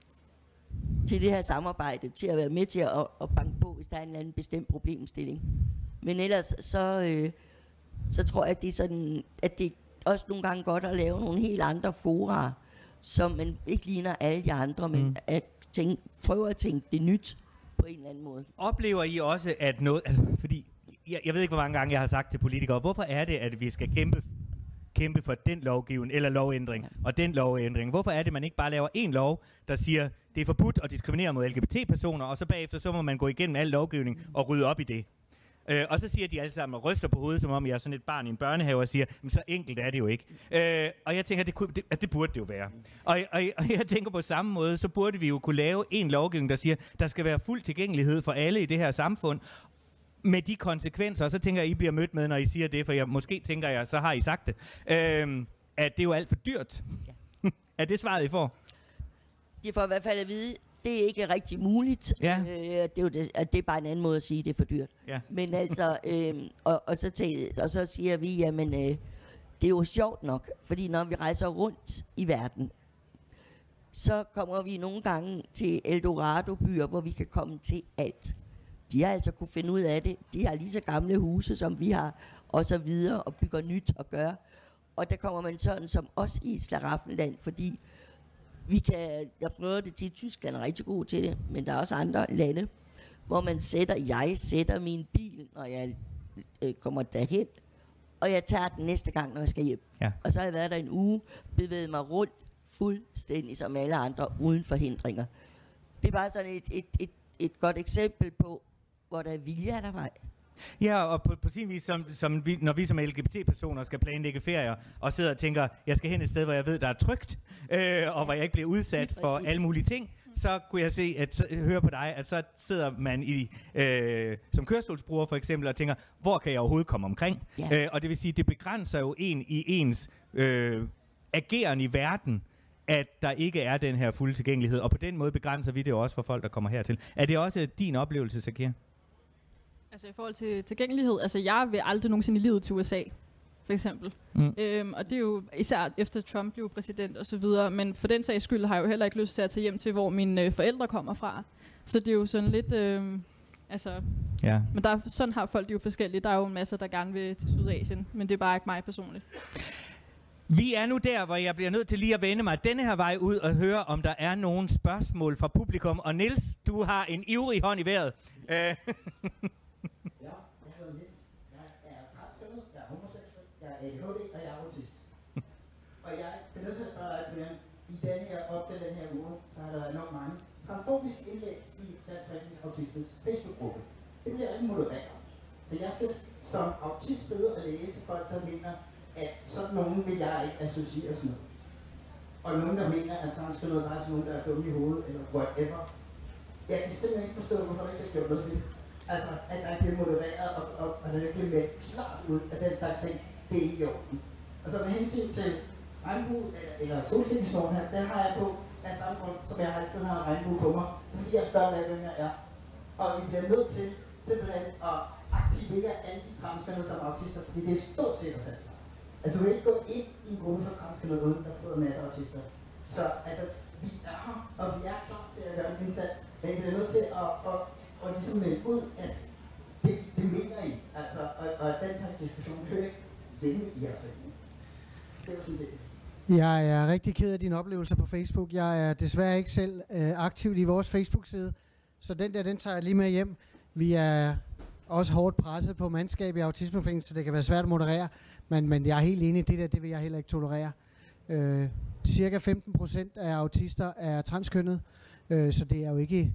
Speaker 5: til det her samarbejde, til at være med til at, at banke på, hvis der er en eller anden bestemt problemstilling. Men ellers så, øh, så tror jeg, at det er sådan, at det også nogle gange godt at lave nogle helt andre fora, som man ikke ligner alle de andre, men
Speaker 2: mm.
Speaker 5: at tænke, prøve at tænke det nyt på en eller anden måde.
Speaker 2: Oplever I også, at noget... Altså, fordi jeg, jeg ved ikke, hvor mange gange jeg har sagt til politikere, hvorfor er det, at vi skal kæmpe kæmpe for den lovgivning eller lovændring og den lovændring. Hvorfor er det, man ikke bare laver en lov, der siger, det er forbudt at diskriminere mod LGBT-personer, og så bagefter så må man gå igennem al lovgivning og rydde op i det. Øh, og så siger de alle sammen og ryster på hovedet, som om jeg er sådan et barn i en børnehave, og siger, men så enkelt er det jo ikke. Øh, og jeg tænker, det, kunne, det, at det burde det jo være. Og, og, og jeg tænker på samme måde, så burde vi jo kunne lave en lovgivning, der siger, der skal være fuld tilgængelighed for alle i det her samfund, med de konsekvenser, og så tænker jeg, I bliver mødt med, når I siger det, for jeg, måske tænker jeg, så har I sagt det, øh, at det er jo alt for dyrt. Ja. er det svaret, I får?
Speaker 5: De får i hvert fald at vide, det er ikke rigtig muligt.
Speaker 2: Ja.
Speaker 5: Øh, det, er jo det, at det er bare en anden måde at sige, at det er for dyrt.
Speaker 2: Ja.
Speaker 5: Men altså, øh, og, og, så tæ- og så siger vi, jamen, øh, det er jo sjovt nok, fordi når vi rejser rundt i verden, så kommer vi nogle gange til Eldorado-byer, hvor vi kan komme til alt. De har altså kunne finde ud af det. De har lige så gamle huse, som vi har, og så videre, og bygger nyt og gør. Og der kommer man sådan som os i Slaraffenland, fordi vi kan, jeg prøver det til, Tyskland er rigtig god til det, men der er også andre lande, hvor man sætter, jeg sætter min bil, når jeg øh, kommer derhen, og jeg tager den næste gang, når jeg skal hjem.
Speaker 2: Ja.
Speaker 5: Og så har jeg været der en uge, bevæget mig rundt fuldstændig som alle andre, uden forhindringer. Det er bare sådan et, et, et, et godt eksempel på, hvor der er vilje, er der vej.
Speaker 2: Ja, og på, på sin vis, som, som vi, når vi som LGBT-personer skal planlægge ferier, og sidder og tænker, jeg skal hen et sted, hvor jeg ved, der er trygt, øh, og hvor jeg ikke bliver udsat for alle mulige ting, så kunne jeg se, at høre på dig, at så sidder man i, øh, som kørestolsbruger for eksempel, og tænker, hvor kan jeg overhovedet komme omkring?
Speaker 5: Ja.
Speaker 2: Øh, og det vil sige, det begrænser jo en i ens øh, ageren i verden, at der ikke er den her fulde tilgængelighed, og på den måde begrænser vi det jo også for folk, der kommer hertil. Er det også din oplevelse, Sakir?
Speaker 4: Altså i forhold til tilgængelighed, altså jeg vil aldrig nogensinde i livet til USA, for eksempel.
Speaker 2: Mm.
Speaker 4: Øhm, og det er jo især efter Trump blev præsident og så videre, men for den sags skyld har jeg jo heller ikke lyst til at tage hjem til, hvor mine øh, forældre kommer fra. Så det er jo sådan lidt, øh, altså,
Speaker 2: Ja.
Speaker 4: men der er, sådan har folk det jo forskelligt. Der er jo en masse, der gerne vil til Sydasien, men det er bare ikke mig personligt.
Speaker 2: Vi er nu der, hvor jeg bliver nødt til lige at vende mig denne her vej ud og høre, om der er nogle spørgsmål fra publikum. Og Nils, du har en ivrig hånd i vejret. Øh,
Speaker 6: Ja, jeg hedder Niels. Jeg er transkønnet, jeg er homoseksuel, jeg er ADHD, og jeg er autist. og jeg er nødt til at spørge dig, Brian, i den her, op til den her uge, så har der været enormt mange transfobiske indlæg i Dansk Forening Autismes Facebook-gruppe. Det bliver ikke modereret. Så jeg skal som autist sidde og læse folk, der mener, at sådan nogen vil jeg ikke associeres med. Og nogen, der mener, at transkønnet bare er sådan nogen, der er dumme i hovedet, eller whatever. Jeg kan simpelthen ikke forstå, hvorfor der ikke er gjort noget ved. Altså, at der bliver modereret, og, og, og der bliver meldt klart ud af den slags ting, det er ikke i orden. Og så med hensyn til regnbue, eller, eller solsikkesnoren her, den har jeg på af samme grund, som jeg altid har regnbue på mig, fordi jeg er større af, hvem jeg er. Og I bliver nødt til simpelthen at aktivere alle de transkønnede som autister, fordi det er stort set os alle. Altså, du kan ikke gå ind i en gruppe for transkønnede uden, der sidder masser af autister. Så altså, vi er her, og vi er klar til at gøre en indsats, men I bliver nødt til at, at, at at ligesom melde ud, at det, det mener I, altså, og, og den slags diskussion hører ikke i jeres forening. Det var sådan det.
Speaker 3: Jeg er rigtig ked af dine oplevelser på Facebook. Jeg er desværre ikke selv øh, aktiv i vores Facebook-side, så den der, den tager jeg lige med hjem. Vi er også hårdt presset på mandskab i autismefængsel, så det kan være svært at moderere, men, men jeg er helt enig i det der, det vil jeg heller ikke tolerere. Øh, cirka 15 procent af autister er transkønnet, øh, så det er jo ikke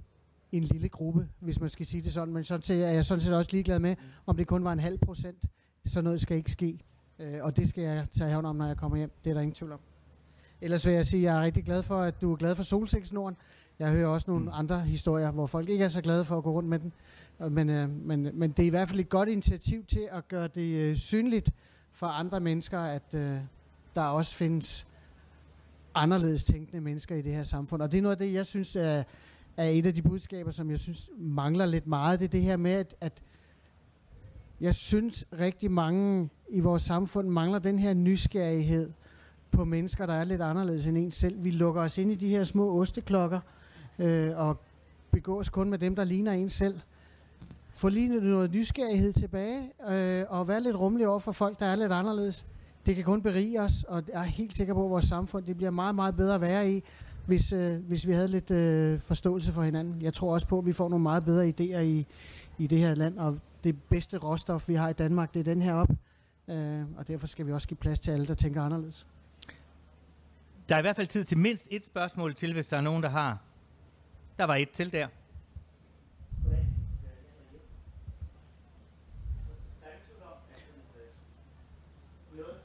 Speaker 3: en lille gruppe, hvis man skal sige det sådan, men sådan set er jeg sådan set også ligeglad med, om det kun var en halv procent. Så noget skal ikke ske. Øh, og det skal jeg tage hånd om, når jeg kommer hjem. Det er der ingen tvivl om. Ellers vil jeg sige, at jeg er rigtig glad for, at du er glad for solsikkesnoren. Jeg hører også nogle
Speaker 2: Mm.
Speaker 3: andre historier, hvor folk ikke er så glade for at gå rundt med den. Men, øh, men, men det er i hvert fald et godt initiativ til at gøre det øh, synligt for andre mennesker, at øh, der også findes anderledes tænkende mennesker i det her samfund. Og det er noget af det, jeg synes er, er et af de budskaber, som jeg synes mangler lidt meget. Det er det her med, at, at jeg synes rigtig mange i vores samfund mangler den her nysgerrighed på mennesker, der er lidt anderledes end en selv. Vi lukker os ind i de her små osteklokker øh, og begås kun med dem, der ligner en selv. Få lige noget nysgerrighed tilbage øh, og være lidt rummelig over for folk, der er lidt anderledes. Det kan kun berige os, og jeg er helt sikker på, at vores samfund det bliver meget, meget bedre at være i, hvis, øh, hvis vi havde lidt øh, forståelse for hinanden. Jeg tror også på, at vi får nogle meget bedre idéer i, i det her land, og det bedste råstof, vi har i Danmark, det er den her op. Øh, og derfor skal vi også give plads til alle, der tænker anderledes.
Speaker 2: der er i hvert fald tid til mindst et spørgsmål til, hvis der er nogen, der har. Der var et til der.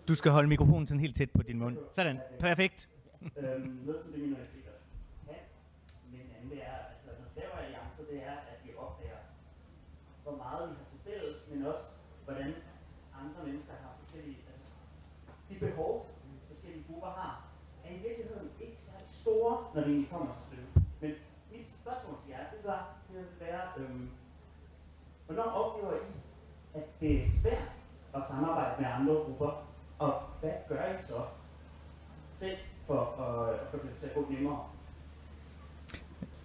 Speaker 2: Du skal holde mikrofonen sådan helt tæt på din mund. Sådan. Perfekt.
Speaker 6: noget som det minoriteter kan, men anden det er, altså når laver alliancer, det er, at vi opdager, hvor meget vi har til fælles, men også, hvordan andre mennesker har forskellige, altså de behov, forskellige grupper har, er i virkeligheden ikke særlig store, når det egentlig kommer til stykket. Men mit spørgsmål til jer, det var, det vil være, øhm, hvornår oplever I, at det er svært at samarbejde med andre grupper, og hvad gør I så selv for at at få det til at gå nemmere?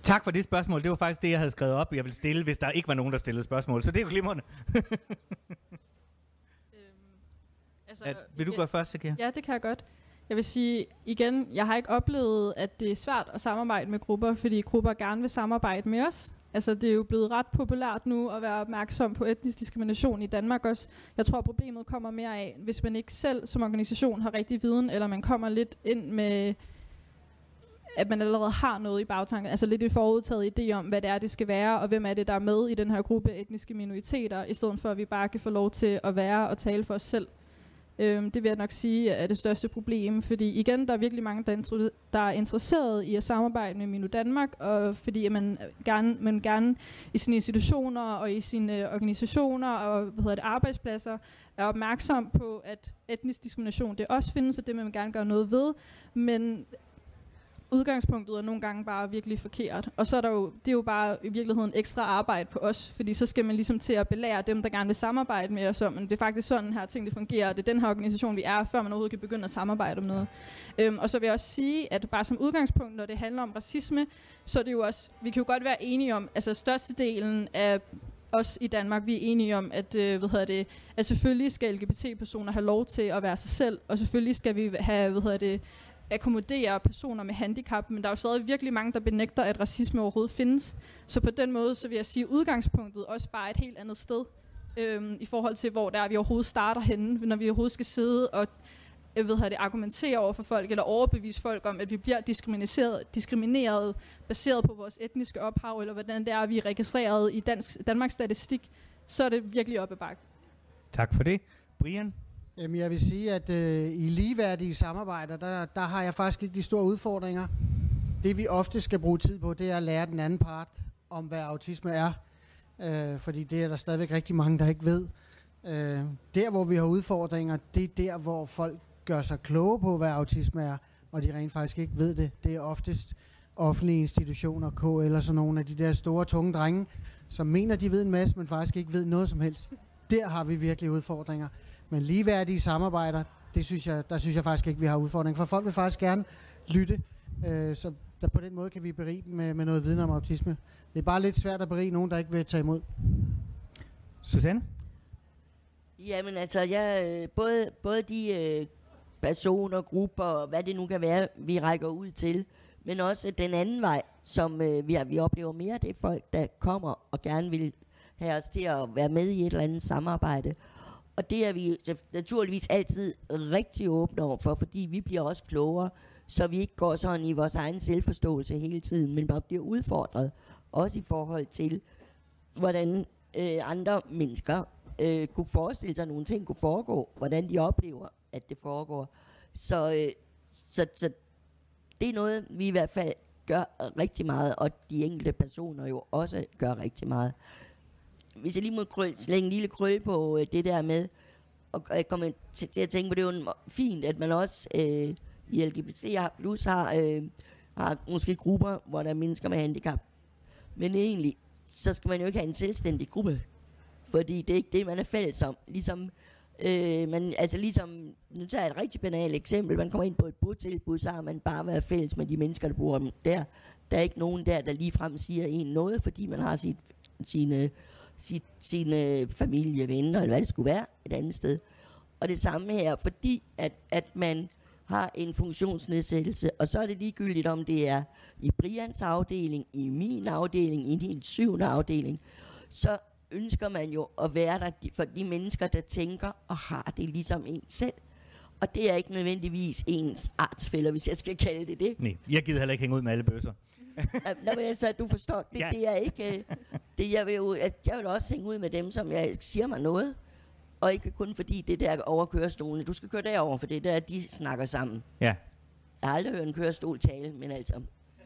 Speaker 2: Tak for det spørgsmål. Det var faktisk det, jeg havde skrevet op, jeg ville stille, hvis der ikke var nogen, der stillede spørgsmål. Så det er jo glimrende.
Speaker 4: Altså,
Speaker 2: At, vil du gå først, Sakir?
Speaker 4: Ja, det kan jeg godt. Jeg vil sige igen, jeg har ikke oplevet, at det er svært at samarbejde med grupper, fordi grupper gerne vil samarbejde med os. Altså, det er jo blevet ret populært nu at være opmærksom på etnisk diskrimination i Danmark også. Jeg tror, problemet kommer mere af, hvis man ikke selv som organisation har rigtig viden, eller man kommer lidt ind med, at man allerede har noget i bagtanken, altså lidt et forudtaget idé om, hvad det er, det skal være, og hvem er det, der er med i den her gruppe etniske minoriteter, i stedet for, at vi bare kan få lov til at være og tale for os selv. Øhm, det vil jeg nok sige er det største problem, fordi igen, der er virkelig mange, der, intro- der er interesseret i at samarbejde med Minu Danmark, og fordi at man øh, gerne, man gerne i sine institutioner og i sine øh, organisationer og hvad hedder det, arbejdspladser er opmærksom på, at etnisk diskrimination det også findes, og det vil man gerne gøre noget ved, men udgangspunktet er nogle gange bare virkelig forkert. Og så er der jo, det er jo bare i virkeligheden ekstra arbejde på os, fordi så skal man ligesom til at belære dem, der gerne vil samarbejde med os om, det er faktisk sådan her ting, det fungerer, og det er den her organisation, vi er, før man overhovedet kan begynde at samarbejde om noget. Øhm, og så vil jeg også sige, at bare som udgangspunkt, når det handler om racisme, så er det jo også, vi kan jo godt være enige om, altså størstedelen af os i Danmark, vi er enige om, at, øh, hvad hedder det, at selvfølgelig skal LGBT-personer have lov til at være sig selv, og selvfølgelig skal vi have, hvad hedder det, akkommodere personer med handicap, men der er jo stadig virkelig mange, der benægter, at racisme overhovedet findes. Så på den måde, så vil jeg sige, at udgangspunktet også bare et helt andet sted, øhm, i forhold til, hvor der er, vi overhovedet starter henne, når vi overhovedet skal sidde og øh, jeg ved, det, argumentere over for folk, eller overbevise folk om, at vi bliver diskrimineret, diskrimineret baseret på vores etniske ophav, eller hvordan det er, vi er registreret i dansk, Danmarks statistik, så er det virkelig op ad bakke.
Speaker 2: Tak for det. Brian?
Speaker 3: Jamen, jeg vil sige, at øh, i ligeværdige samarbejder, der, der har jeg faktisk ikke de store udfordringer. Det vi ofte skal bruge tid på, det er at lære den anden part om, hvad autisme er. Øh, fordi det er der stadigvæk rigtig mange, der ikke ved. Øh, der, hvor vi har udfordringer, det er der, hvor folk gør sig kloge på, hvad autisme er, og de rent faktisk ikke ved det. Det er oftest offentlige institutioner, K eller sådan nogle af de der store, tunge drenge, som mener, de ved en masse, men faktisk ikke ved noget som helst. Der har vi virkelig udfordringer. Men ligeværdige samarbejder, det synes jeg, der synes jeg faktisk ikke, vi har udfordringer. For folk vil faktisk gerne lytte, øh, så der på den måde kan vi berige dem med, med noget viden om autisme. Det er bare lidt svært at berige nogen, der ikke vil tage imod.
Speaker 2: Susanne?
Speaker 5: Jamen altså, jeg, øh, både, både de øh, personer, grupper og hvad det nu kan være, vi rækker ud til, men også den anden vej, som øh, vi, vi oplever mere, det er folk, der kommer og gerne vil have os til at være med i et eller andet samarbejde. Og det er vi naturligvis altid rigtig åbne over for, fordi vi bliver også klogere, så vi ikke går sådan i vores egen selvforståelse hele tiden, men bare bliver udfordret, også i forhold til, hvordan øh, andre mennesker øh, kunne forestille sig, at nogle ting kunne foregå, hvordan de oplever, at det foregår. Så, øh, så, så det er noget, vi i hvert fald gør rigtig meget, og de enkelte personer jo også gør rigtig meget hvis jeg lige må krøl, slænge en lille krøl på øh, det der med, og jeg kommer til, til at tænke på, det er jo fint, at man også øh, i LGBT plus har, øh, har måske grupper, hvor der er mennesker med handicap. Men egentlig, så skal man jo ikke have en selvstændig gruppe. Fordi det er ikke det, man er fælles om. Ligesom, øh, man, altså ligesom, nu tager jeg et rigtig banalt eksempel. Man kommer ind på et botilbud, så har man bare været fælles med de mennesker, der bor der. Der er ikke nogen der, der ligefrem siger en noget, fordi man har sit, sine sit, sine familie, venner, eller hvad det skulle være, et andet sted. Og det samme her, fordi at, at man har en funktionsnedsættelse, og så er det ligegyldigt, om det er i Brians afdeling, i min afdeling, i din syvende afdeling, så ønsker man jo at være der for de mennesker, der tænker og har det ligesom en selv. Og det er ikke nødvendigvis ens artsfælder, hvis jeg skal kalde det det.
Speaker 2: Nej, jeg gider heller ikke hænge ud med alle bøsser.
Speaker 5: Nå, men altså, du forstår, det, ja. det er ikke... Øh, det, jeg, vil jo, jeg vil også hænge ud med dem, som jeg siger mig noget. Og ikke kun fordi det der over kørestolen. Du skal køre derover, for det er der, de snakker sammen.
Speaker 2: Ja.
Speaker 5: Jeg har aldrig hørt en kørestol tale, men altså,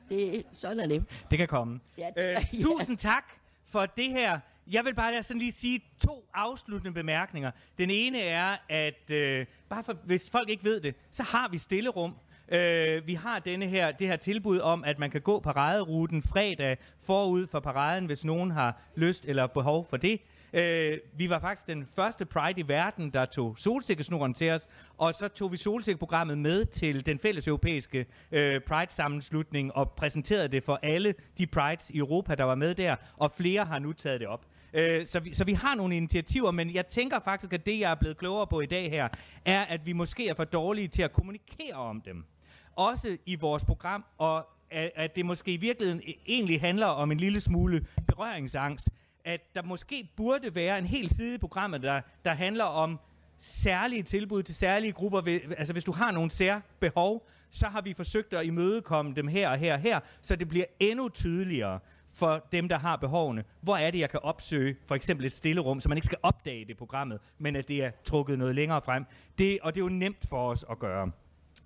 Speaker 5: det, sådan er det.
Speaker 2: Det kan komme.
Speaker 5: Ja,
Speaker 2: det, øh, ja. Tusind tak for det her. Jeg vil bare sådan lige sige to afsluttende bemærkninger. Den ene er, at øh, bare for, hvis folk ikke ved det, så har vi stillerum Øh, vi har denne her, det her tilbud om, at man kan gå paraderuten fredag forud for paraden, hvis nogen har lyst eller behov for det. Øh, vi var faktisk den første Pride i verden, der tog solsikkesnoren til os, og så tog vi solsikkeprogrammet med til den fælles europæiske øh, Pride-sammenslutning og præsenterede det for alle de Prides i Europa, der var med der, og flere har nu taget det op. Øh, så, vi, så vi har nogle initiativer, men jeg tænker faktisk, at det, jeg er blevet klogere på i dag her, er, at vi måske er for dårlige til at kommunikere om dem også i vores program, og at, at det måske i virkeligheden e-, egentlig handler om en lille smule berøringsangst. At der måske burde være en hel side i programmet, der, der handler om særlige tilbud til særlige grupper. Altså hvis du har nogle særbehov, så har vi forsøgt at imødekomme dem her og her og her, så det bliver endnu tydeligere for dem, der har behovene. Hvor er det, jeg kan opsøge for eksempel et stillerum, så man ikke skal opdage det i programmet, men at det er trukket noget længere frem. Det, og det er jo nemt for os at gøre.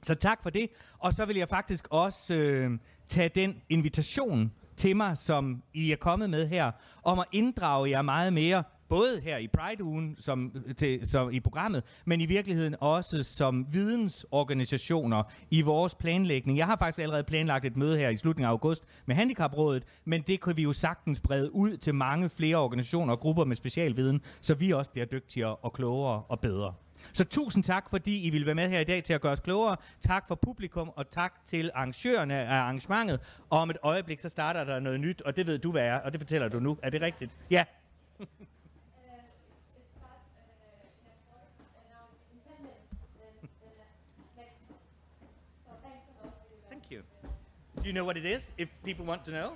Speaker 2: Så tak for det. Og så vil jeg faktisk også øh, tage den invitation til mig, som I er kommet med her, om at inddrage jer meget mere, både her i Pride-ugen som, til, som i programmet, men i virkeligheden også som vidensorganisationer i vores planlægning. Jeg har faktisk allerede planlagt et møde her i slutningen af august med Handicaprådet, men det kan vi jo sagtens brede ud til mange flere organisationer og grupper med specialviden, så vi også bliver dygtigere og klogere og bedre. Så tusind tak, fordi I ville være med her i dag til at gøre os klogere. Tak for publikum, og tak til arrangørerne af arrangementet. Og om et øjeblik, så starter der noget nyt, og det ved du, hvad er, og det fortæller du nu. Er det rigtigt? Ja. Thank you. Do you know what it is, if people want to know?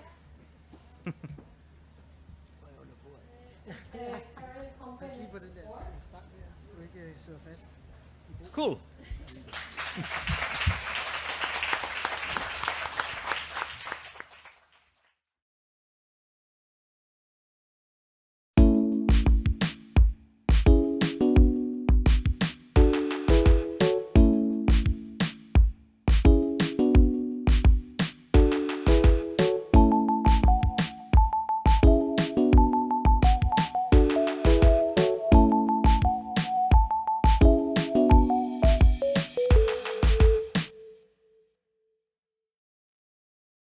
Speaker 3: Lige på den der stang der, du ikke sidder fast.
Speaker 2: Cool.